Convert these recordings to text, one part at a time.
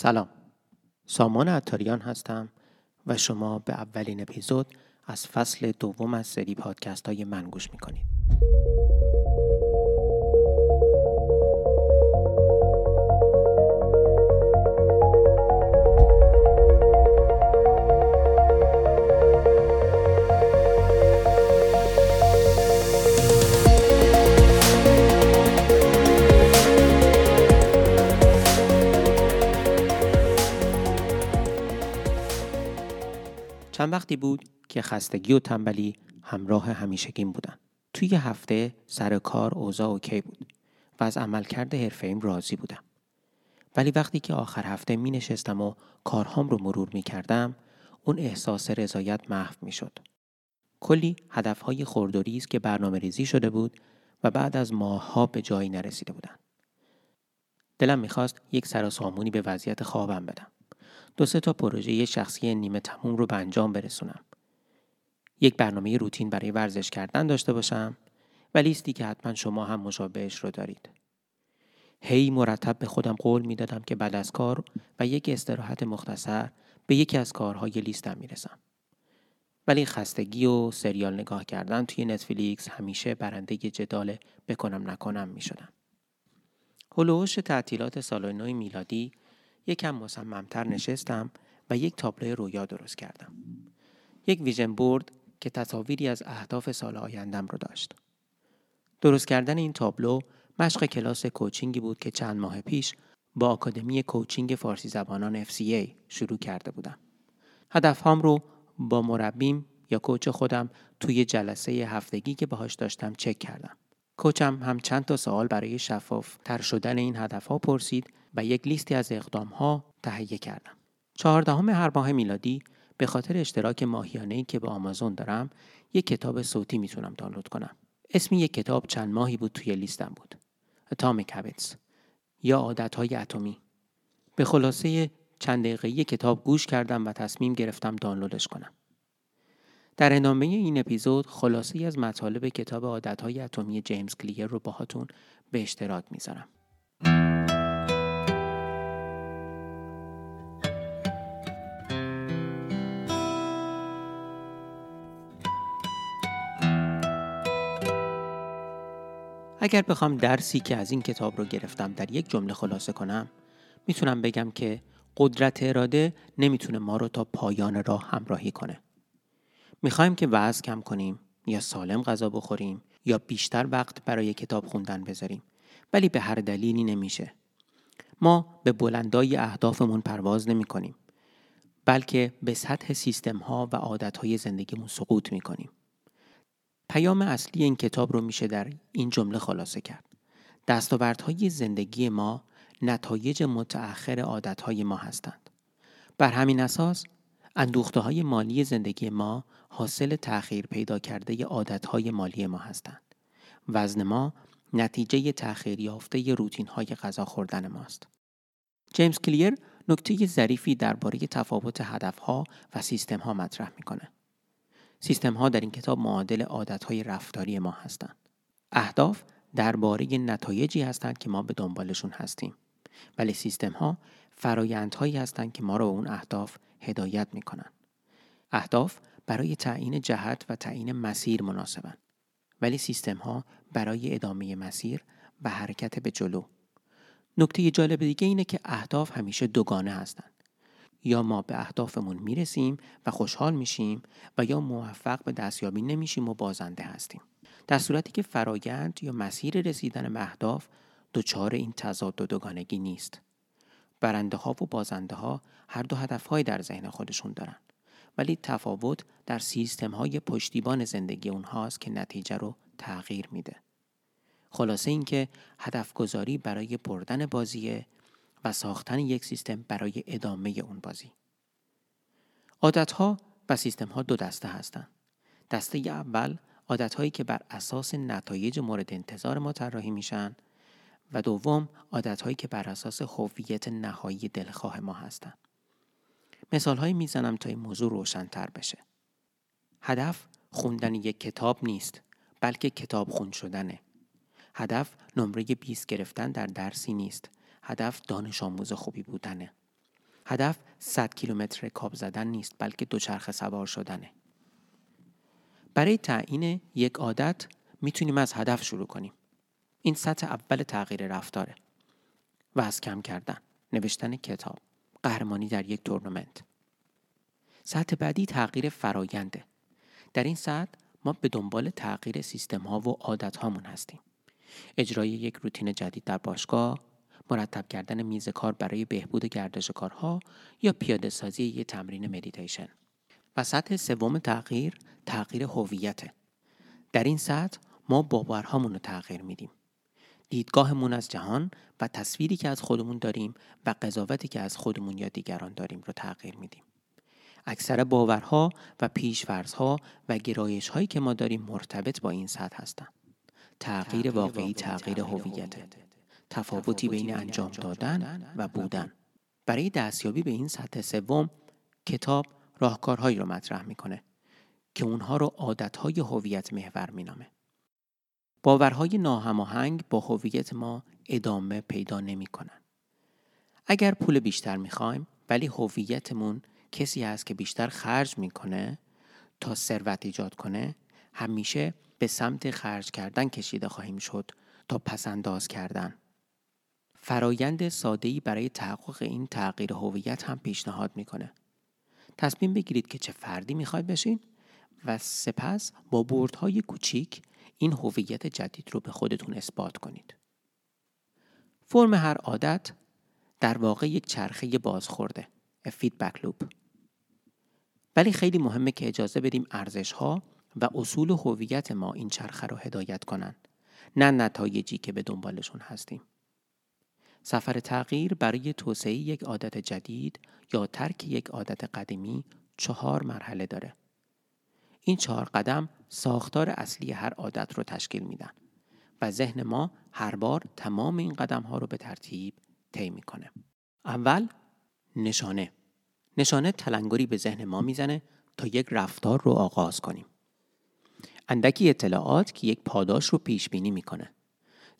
سلام. سامان اتاریان هستم و شما به اولین اپیزود از فصل دوم از سری پادکست های من گوش می‌کنید. چند وقتی بود که خستگی و تنبلی همراه همیشگیم بودن. توی هفته سر کار اوضاع اوکی بود و از عملکرد حرفه‌ایم راضی بودم. ولی وقتی که آخر هفته می نشستم و کارهام رو مرور می کردم اون احساس رضایت محو می شد. کلی هدفهای خوردوریز که برنامه ریزی شده بود و بعد از ماهها به جایی نرسیده بودن. دلم می‌خواست یک سر سامونی به وضعیت خوابم بدم. دو سه تا پروژه شخصی نیمه تموم رو به انجام برسونم. یک برنامه روتین برای ورزش کردن داشته باشم و لیستی که حتما شما هم مشابهش رو دارید. هی مرتب به خودم قول می دادم که بعد از کار و یک استراحت مختصر به یکی از کارهای لیستم می رسم. ولی خستگی و سریال نگاه کردن توی نتفلیکس همیشه برنده جدال بکنم نکنم می شدم. هلوش تعطیلات سال نو میلادی یکم مصممتر نشستم و یک تابلو رویا درست کردم. یک ویژن بورد که تصاویری از اهداف سال آیندم رو داشت. درست کردن این تابلو مشق کلاس کوچینگی بود که چند ماه پیش با آکادمی کوچینگ فارسی زبانان FCA شروع کرده بودم. هدفهام رو با مربیم یا کوچ خودم توی جلسه هفتگی که باهاش داشتم چک کردم. کوچم هم چند تا سوال برای شفاف تر شدن این هدفها پرسید و یک لیستی از اقدام ها تهیه کردم. چهاردهم هر ماه میلادی به خاطر اشتراک ماهیانه که به آمازون دارم یک کتاب صوتی می‌تونم دانلود کنم. اسم یک کتاب چند ماهی بود توی لیستم بود. Atomic Habits یا عادتهای اتمی. به خلاصه چند دقیقه کتاب گوش کردم و تصمیم گرفتم دانلودش کنم. در ادامه این اپیزود خلاصه از مطالب کتاب عادتهای اتمی جیمز کلیر رو باهاتون به اشتراک می‌ذارم. اگر بخوام درسی که از این کتاب رو گرفتم در یک جمله خلاصه کنم می‌تونم بگم که قدرت اراده نمی‌تونه ما رو تا پایان راه همراهی کنه. می‌خوایم که وزن کم کنیم یا سالم غذا بخوریم یا بیشتر وقت برای کتاب خوندن بذاریم ولی به هر دلیلی نمیشه. ما به بلندای اهدافمون پرواز نمی کنیم بلکه به سطح سیستم ها و عادت های زندگیمون سقوط می کنیم. پیام اصلی این کتاب رو میشه در این جمله خلاصه کرد. دستاوردهای زندگی ما نتایج متأخر عادتهای ما هستند. بر همین اساس اندوخته های مالی زندگی ما حاصل تأخیر پیدا کرده عادتهای مالی ما هستند. وزن ما نتیجه تأخیر یافته روتین های غذا خوردن ماست. جیمز کلیر نکته ظریفی درباره تفاوت هدفها و سیستم ها مطرح می‌کنه. سیستم ها در این کتاب معادل عادت های رفتاری ما هستند. اهداف درباره نتایجی هستند که ما به دنبالشون هستیم. ولی سیستم ها فرایندهایی هستند که ما را به اون اهداف هدایت می کنند. اهداف برای تعیین جهت و تعیین مسیر مناسبند. ولی سیستم ها برای ادامه مسیر و حرکت به جلو. نکته جالب دیگه اینه که اهداف همیشه دوگانه هستند. یا ما به اهدافمون می‌رسیم و خوشحال میشیم و یا موفق به دستیابی نمیشیم و بازنده هستیم. در صورتی که فرایند یا مسیر رسیدن به اهداف دچار این تضاد و دوگانگی نیست. برنده ها و بازنده ها هر دو هدف در ذهن خودشون دارن. ولی تفاوت در سیستم های پشتیبان زندگی اونهاست که نتیجه رو تغییر میده. خلاصه اینکه هدف گذاری برای بردن بازیه و ساختن یک سیستم برای ادامه اون بازی. عادتها و سیستم ها دو دسته هستند. دسته اول عادت هایی که بر اساس نتایج مورد انتظار ما طراحی میشن و دوم عادت هایی که بر اساس هویت نهایی دلخواه ما هستند. مثال هایی می‌زنم تا این موضوع روشنتر بشه. هدف خوندن یک کتاب نیست بلکه کتاب خون شدنه. هدف نمره 20 گرفتن در درسی نیست هدف دانش آموز خوبی بودنه. هدف 100 کیلومتر کاب زدن نیست بلکه دوچرخه سوار شدنه. برای تعیین یک عادت می‌تونیم از هدف شروع کنیم. این سطح اول تغییر رفتاره. و از کم کردن. نوشتن کتاب. قهرمانی در یک تورنمنت. سطح بعدی تغییر فراینده. در این سطح ما به دنبال تغییر سیستم ها و عادت هامون هستیم. اجرای یک روتین جدید در باشگاه، مرتب کردن میز کار برای بهبود گردش کارها یا پیاده سازی یک تمرین مدیتیشن. و سطح سوم تغییر تغییر هویته. در این سطح ما باورهامون رو تغییر میدیم. دیدگاهمون از جهان و تصویری که از خودمون داریم و قضاوتی که از خودمون یا دیگران داریم رو تغییر میدیم. اکثر باورها و پیشفرزها و گرایش هایی که ما داریم مرتبط با این سطح هستند. تغییر واقعی تغییر هویت. تفاوتی بین انجام دادن و بودن. برای دستیابی به این سطح سوم کتاب راهکارهایی رو مطرح می‌کنه که اونها رو عادتهای هویت محور مینامه. باورهای ناهماهنگ با هویت ما ادامه پیدا نمی‌کنن اگر پول بیشتر می‌خوایم ولی هویتمون کسی هست که بیشتر خرج می‌کنه تا ثروت ایجاد کنه همیشه به سمت خرج کردن کشیده خواهیم شد تا پسنداز کردن. فرایند ساده‌ای برای تحقق این تغییر هویت هم پیشنهاد می‌کنه. تصمیم بگیرید که چه فردی می‌خواید بشین و سپس با بردهای کوچیک این هویت جدید رو به خودتون اثبات کنید. فرم هر عادت در واقع یک چرخه بازخورده. feedback loop. ولی خیلی مهمه که اجازه بدیم ارزش ها و اصول هویت ما این چرخه رو هدایت کنن نه نتایجی که به دنبالشون هستیم سفر تغییر برای توسعه یک عادت جدید یا ترک یک عادت قدیمی چهار مرحله داره این چهار قدم ساختار اصلی هر عادت رو تشکیل میدن و ذهن ما هر بار تمام این قدم ها رو به ترتیب طی می‌کنه اول نشانه نشانه تلنگری به ذهن ما می‌زنه تا یک رفتار رو آغاز کنیم اندکی اطلاعات که یک پاداش رو پیش بینی می‌کنه.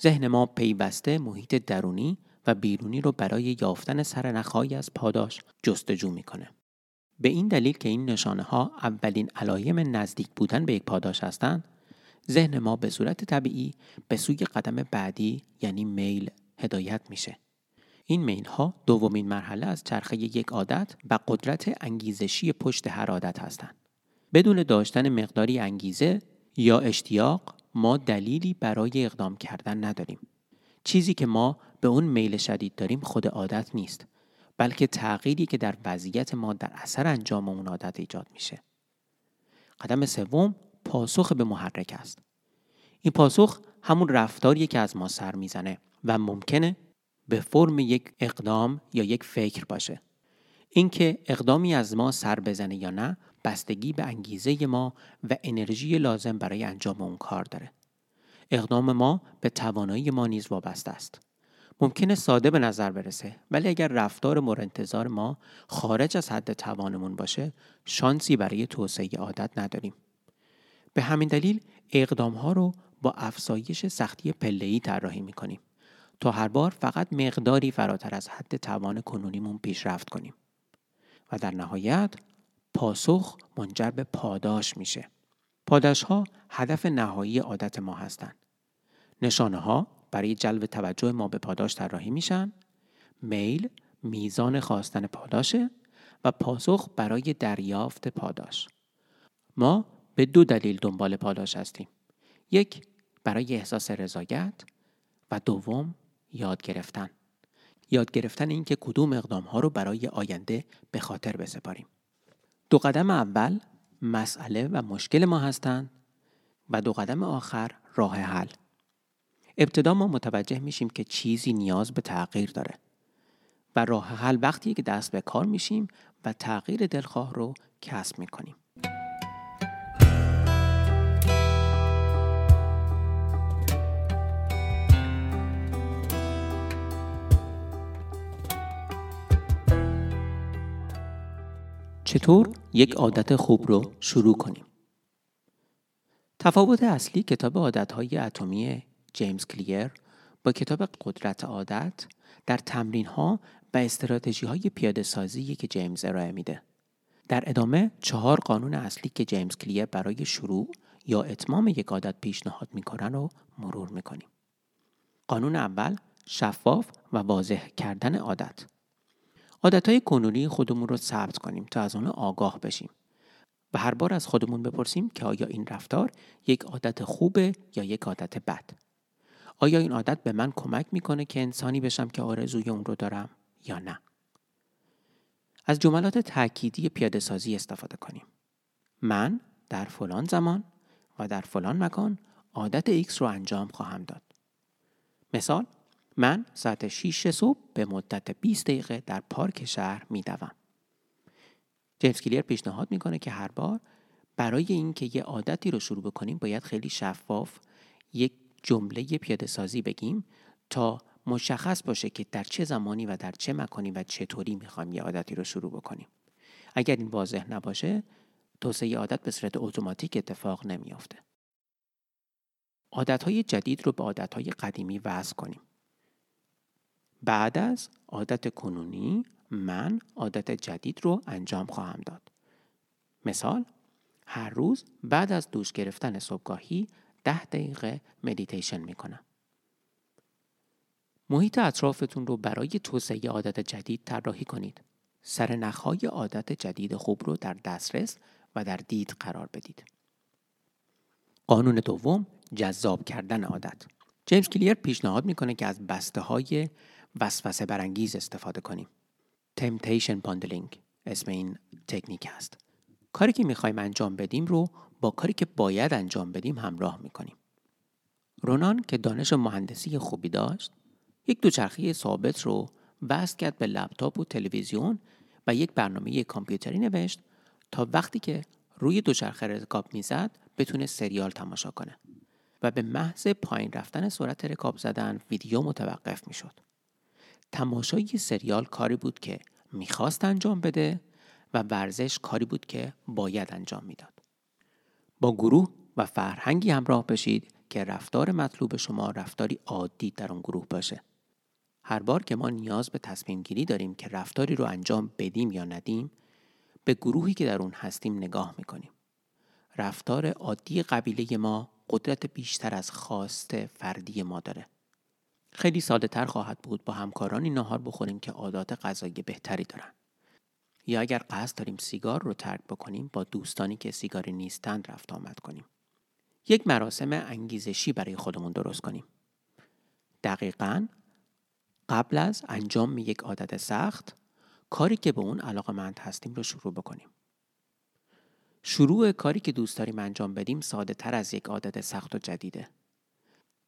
ذهن ما پیوسته محیط درونی و بیرونی رو برای یافتن سرنخهایی از پاداش جستجو می‌کنه. به این دلیل که این نشانه ها اولین علایم نزدیک بودن به یک پاداش هستند، ذهن ما به صورت طبیعی به سوی قدم بعدی یعنی میل هدایت میشه. این میل ها دومین مرحله از چرخه یک عادت و قدرت انگیزشی پشت هر عادت هستند. بدون داشتن مقداری انگیزه یا اشتیاق ما دلیلی برای اقدام کردن نداریم. چیزی که ما به اون میل شدید داریم خود عادت نیست بلکه تغییری که در وضعیت ما در اثر انجام اون عادت ایجاد میشه. قدم سوم پاسخ به محرک است. این پاسخ همون رفتاریه که از ما سر می‌زنه و ممکنه به فرم یک اقدام یا یک فکر باشه. اینکه اقدامی از ما سر بزنه یا نه بستگی به انگیزه ما و انرژی لازم برای انجام اون کار داره. اقدام ما به توانایی ما نیز وابسته است. ممکنه ساده به نظر برسه ولی اگر رفتار مرانتظار ما خارج از حد توانمون باشه شانسی برای توسعه عادت نداریم. به همین دلیل اقدام ها رو با افزایش سختی پله‌ای طراحی می‌کنیم تا هر بار فقط مقداری فراتر از حد توان کنونیمون پیشرفت کنیم و در نهایت پاسخ منجر به پاداش میشه. پاداش ها هدف نهایی عادت ما هستند. نشانه ها برای جلب توجه ما به پاداش طراحی میشن. میل میزان خواستن پاداشه و پاسخ برای دریافت پاداش. ما به دو دلیل دنبال پاداش هستیم. یک برای احساس رضایت و دوم یاد گرفتن. یاد گرفتن اینکه کدوم اقدام ها رو برای آینده به خاطر بسپاریم. دو قدم اول مسئله و مشکل ما هستند و دو قدم آخر راه حل. ابتدا ما متوجه میشیم که چیزی نیاز به تغییر داره و راه حل وقتی که دست به کار میشیم و تغییر دلخواه رو کسب می‌کنیم. چطور یک عادت خوب رو شروع کنیم تفاوت اصلی کتاب عادتهای اتمی جیمز کلیر با کتاب قدرت عادت در تمرین ها و استراتژی های پیاده سازی که جیمز ارائه میده. در ادامه چهار قانون اصلی که جیمز کلیر برای شروع یا اتمام یک عادت پیشنهاد می‌کنن رو مرور می‌کنیم. قانون اول شفاف و واضح کردن عادت. عادت های کنونی خودمون رو ثبت کنیم تا از آن آگاه بشیم و هر بار از خودمون بپرسیم که آیا این رفتار یک عادت خوبه یا یک عادت بد. آیا این عادت به من کمک می‌کنه که انسانی بشم که آرزوی اون رو دارم یا نه؟ از جملات تأکیدی پیاده سازی استفاده کنیم. من در فلان زمان و در فلان مکان عادت X رو انجام خواهم داد. مثال من ساعت 6 صبح به مدت 20 دقیقه در پارک شهر می دوم. جیمز کلیر پیشنهاد می‌کنه که هر بار برای اینکه یه عادتی رو شروع بکنیم باید خیلی شفاف یک جمله پیاده سازی بگیم تا مشخص باشه که در چه زمانی و در چه مکانی و چطوری می‌خوایم یه عادتی رو شروع بکنیم. اگر این واضح نباشه توسعه عادت به صورت اتوماتیک اتفاق نمیافته. عادتهای جدید رو به عادتهای قدیمی وضع کنیم. بعد از عادت کنونی من عادت جدید رو انجام خواهم داد. مثال هر روز بعد از دوش گرفتن صبحگاهی ده دقیقه مدیتیشن می کنم. محیط اطرافتون رو برای توسعه عادت جدید طراحی کنید. سرنخهای عادت جدید خوب رو در دسترس و در دید قرار بدید. قانون دوم جذاب کردن عادت. جیمز کلیر پیشنهاد می‌کنه که از بسته های وسوسه برانگیز استفاده کنیم. Temptation Bundling اسم این تکنیک است. کاری که می‌خوایم انجام بدیم رو با کاری که باید انجام بدیم همراه می‌کنیم. رونان که دانش مهندسی خوبی داشت یک دوچرخه ثابت رو وصل کرد به لپتاپ و تلویزیون و یک برنامه کامپیوتری نوشت تا وقتی که روی دوچرخه رکاب می‌زد بتونه سریال تماشا کنه و به محض پایین رفتن سرعت رکاب زدن ویدیو متوقف می‌شد. تماشای سریال کاری بود که می‌خواست انجام بده و ورزش کاری بود که باید انجام می‌داد. با گروه و فرهنگی همراه بشید که رفتار مطلوب شما رفتاری عادی در اون گروه باشه. هر بار که ما نیاز به تصمیم گیری داریم که رفتاری رو انجام بدیم یا ندیم به گروهی که در اون هستیم نگاه می‌کنیم. رفتار عادی قبیله ما قدرت بیشتر از خواست فردی ما داره. خیلی ساده تر خواهد بود با همکارانی ناهار بخوریم که عادات غذایی بهتری دارن. یا اگر قصد داریم سیگار رو ترک بکنیم با دوستانی که سیگاری نیستند رفت آمد کنیم. یک مراسم انگیزشی برای خودمون درست کنیم. دقیقا قبل از انجام یک عادت سخت کاری که به اون علاقه مند هستیم رو شروع بکنیم. شروع کاری که دوست داریم انجام بدیم ساده تر از یک عادت سخت و جدیده.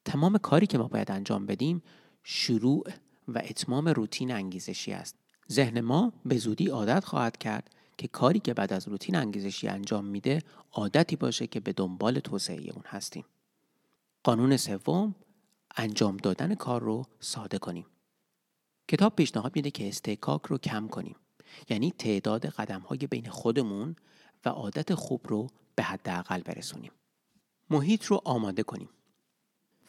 تمام کاری که ما باید انجام بدیم شروع و اتمام روتین انگیزشی است. ذهن ما به زودی عادت خواهد کرد که کاری که بعد از روتین انگیزشی انجام میده عادتی باشه که به دنبال توسعه اون هستیم. قانون سوم انجام دادن کار رو ساده کنیم. کتاب پیشنهاد میده که استکاک رو کم کنیم. یعنی تعداد قدم های بین خودمون و عادت خوب رو به حداقل برسونیم. محیط رو آماده کنیم.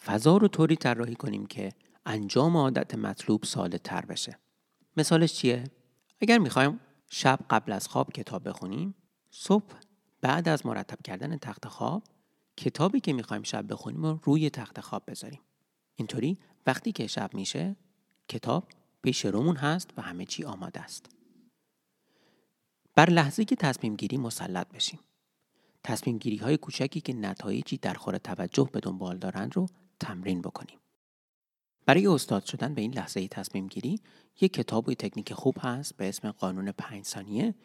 فضا رو طوری طراحی کنیم که انجام عادت مطلوب ساده تر بشه. مثالش چیه؟ اگر می‌خوایم شب قبل از خواب کتاب بخونیم، صبح بعد از مرتب کردن تخت خواب، کتابی که می‌خوایم شب بخونیم رو روی تخت خواب بذاریم. اینطوری وقتی که شب میشه، کتاب پیش رومون هست و همه چی آماده است. بر لحظه که تصمیم گیری مسلط بشیم. تصمیم گیری های کوچکی که نتایجی در خور توجه به دنبال دارند رو تمرین بکنیم. برای استاد شدن به این لحظه تصمیم گیری یک کتاب و تکنیک خوب هست به اسم قانون پنج ثانیه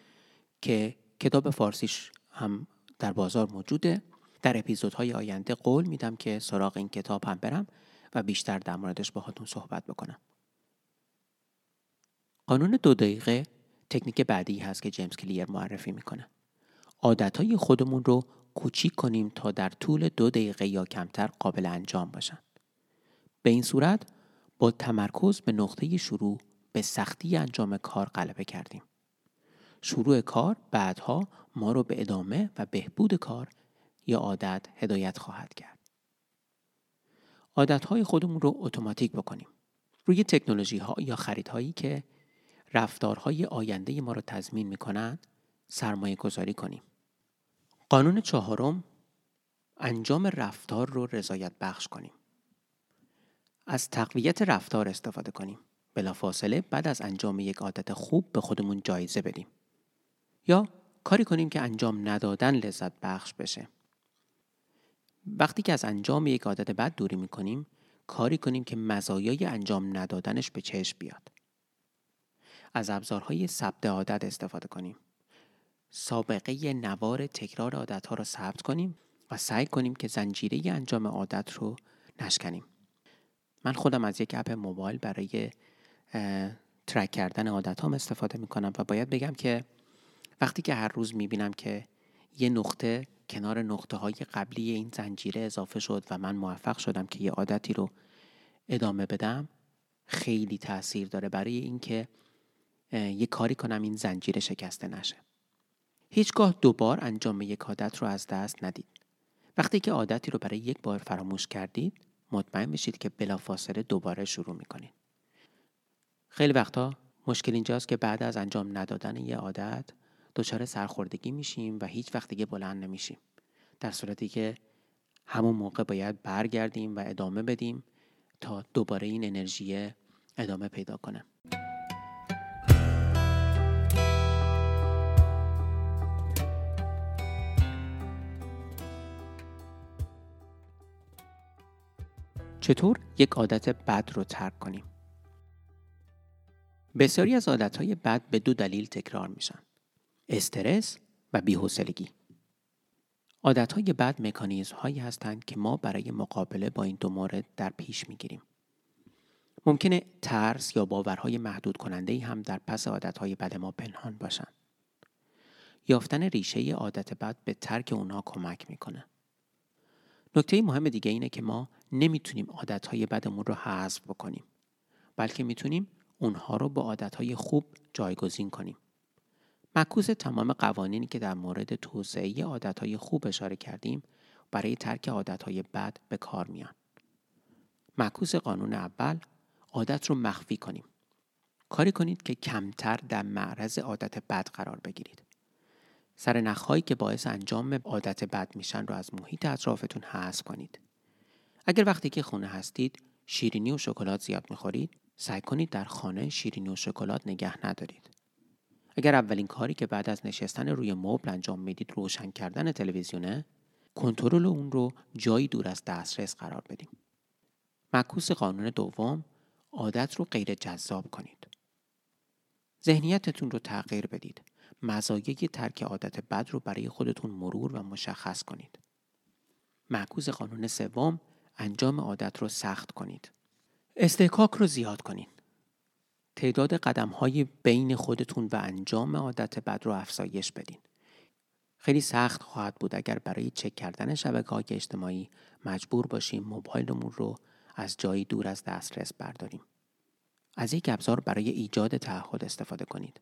که کتاب فارسیش هم در بازار موجوده. در اپیزودهای آینده قول میدم که سراغ این کتاب هم برم و بیشتر در موردش باهاتون صحبت بکنم. قانون دو دقیقه تکنیک بعدی هست که جیمز کلیر معرفی می‌کنه. عادتهای خودمون رو کوچیک کنیم تا در طول دو دقیقه یا کمتر قابل انجام باشند. به این صورت با تمرکز به نقطه شروع به سختی انجام کار غلبه کردیم. شروع کار بعدها ما رو به ادامه و بهبود کار یا عادت هدایت خواهد کرد. عادتهای خودمون رو اتوماتیک بکنیم روی تکنولوژی ها یا خریدهایی که رفتارهای آینده ما رو تضمین می‌کنند سرمایه گذاری کنیم قانون چهارم انجام رفتار رو رضایت بخش کنیم از تقویت رفتار استفاده کنیم. بلافاصله بعد از انجام یک عادت خوب به خودمون جایزه بدیم. یا کاری کنیم که انجام ندادن لذت بخش بشه. وقتی که از انجام یک عادت بد دوری می‌کنیم کاری کنیم که مزایای انجام ندادنش به چشم بیاد. از ابزارهای ثبت عادت استفاده کنیم. سابقه نوار تکرار عادت ها را ثبت کنیم و سعی کنیم که زنجیره انجام عادت رو نشکنیم. من خودم از یک اپ موبایل برای ترک کردن عادت هم استفاده می کنم و باید بگم که وقتی که هر روز می بینم که یه نقطه کنار نقطه های قبلی این زنجیره اضافه شد و من موفق شدم که یه عادتی رو ادامه بدم خیلی تاثیر داره برای اینکه یه کاری کنم این زنجیره شکسته نشه. هیچگاه دوبار انجام یک عادت رو از دست ندید. وقتی که عادتی رو برای یک بار فراموش کردید مطمئن بشید که بلافاصله دوباره شروع می‌کنید خیلی وقتا مشکل اینجاست که بعد از انجام ندادن یه عادت دچار سرخوردگی میشیم و هیچ وقت دیگه بلند نمیشیم. در صورتی که همون موقع باید برگردیم و ادامه بدیم تا دوباره این انرژی ادامه پیدا کنه. چطور یک عادت بد رو ترک کنیم؟ بسیاری از عادتهای بد به دو دلیل تکرار میشن استرس و بیحوصلگی. عادتهای بد مکانیزم هایی هستند که ما برای مقابله با این دو مورد در پیش می‌گیریم. ممکنه ترس یا باورهای محدود کننده هم در پس عادتهای بد ما پنهان باشند یافتن ریشه عادت بد به ترک اونها کمک می‌کنه. نکته مهم دیگه اینه که ما نمی‌تونیم عادتهای بدمون رو حذف بکنیم بلکه می‌تونیم اونها رو با عادتهای خوب جایگزین کنیم. معکوس تمام قوانینی که در مورد توسعه عادتهای خوب اشاره کردیم برای ترک عادتهای بد به کار میان. معکوس قانون اول عادت رو مخفی کنیم. کاری کنید که کمتر در معرض عادت بد قرار بگیرید. سر نخهایی که باعث انجام عادت بد میشن رو از محیط اطرافتون حذف کنید. اگر وقتی که خونه هستید شیرینی و شکلات زیاد می‌خورید سعی کنید در خانه شیرینی و شکلات نگه ندارید. اگر اولین کاری که بعد از نشستن روی مبل انجام می‌دید روشن کردن تلویزیونه کنترل اون رو جایی دور از دسترس قرار بدیم. معکوس قانون دوم عادت رو غیر جذاب کنید. ذهنیتتون رو تغییر بدید. مزایای ترک عادت بد رو برای خودتون مرور و مشخص کنید. معکوس قانون سوم انجام عادت رو سخت کنید. استحکاک رو زیاد کنید. تعداد قدم های بین خودتون و انجام عادت بد رو افزایش بدین. خیلی سخت خواهد بود اگر برای چک کردن شبکه های اجتماعی مجبور باشیم موبایلمون رو از جایی دور از دسترس برداریم. از یک ابزار برای ایجاد تعهد استفاده کنید.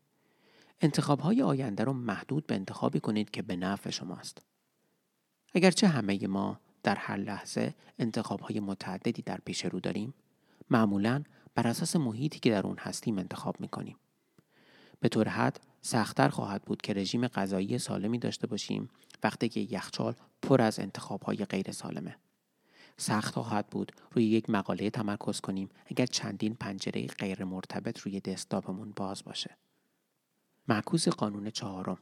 انتخاب های آینده رو محدود به انتخابی کنید که به نفع شماست. اگرچه همه ما در هر لحظه انتخاب های متعددی در پیش رو داریم، معمولا بر اساس محیطی که در اون هستیم انتخاب می‌کنیم. به طور حد سختتر خواهد بود که رژیم غذایی سالمی داشته باشیم وقتی که یخچال پر از انتخاب های غیر سالمه. سخت خواهد بود روی یک مقاله تمرکز کنیم اگر چندین پنجره غیر مرتبط روی دسکتاپمون باز باشه. معکوس قانون چهارم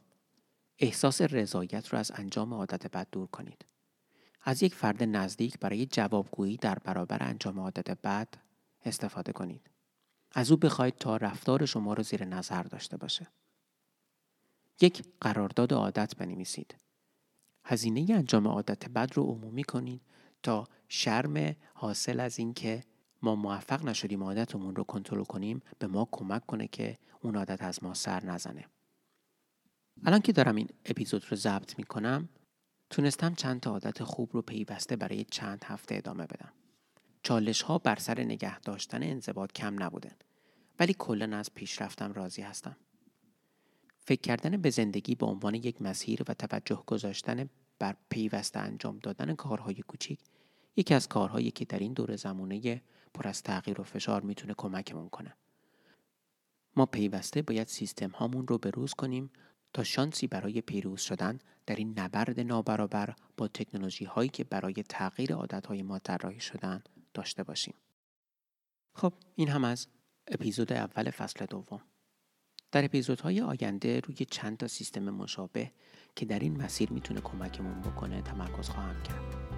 احساس رضایت رو از انجام عادت بد دور کنید. از یک فرد نزدیک برای جوابگویی در برابر انجام عادت بد استفاده کنید. از او بخواید تا رفتار شما را زیر نظر داشته باشه. یک قرارداد عادت بنویسید. هزینه انجام عادت بد رو عمومی کنید تا شرم حاصل از اینکه ما موفق نشدیم عادتمون رو کنترل کنیم به ما کمک کنه که اون عادت از ما سر نزنه. الان که دارم این اپیزود رو ضبط می کنم تونستم چند تا عادت خوب رو پیوسته برای چند هفته ادامه بدم. چالش ها بر سر نگه داشتن انضباط کم نبودن ولی کلا از پیشرفتم راضی هستم. فکر کردن به زندگی به عنوان یک مسیر و توجه گذاشتن بر پیوسته انجام دادن کارهای کوچیک یکی از کارهایی که در این دور زمانه پر از تغییر و فشار می‌تونه کمکمون کنه. ما پیوسته باید سیستم هامون رو بروز کنیم تا شانسی برای پیروز شدن در این نبرد نابرابر با تکنولوژی هایی که برای تغییر عادت های ما طراحی شدن داشته باشیم. خب این هم از اپیزود اول فصل دوم. در اپیزودهای آینده روی چند تا سیستم مشابه که در این مسیر می‌تونه کمکمون بکنه تمرکز خواهم کرد.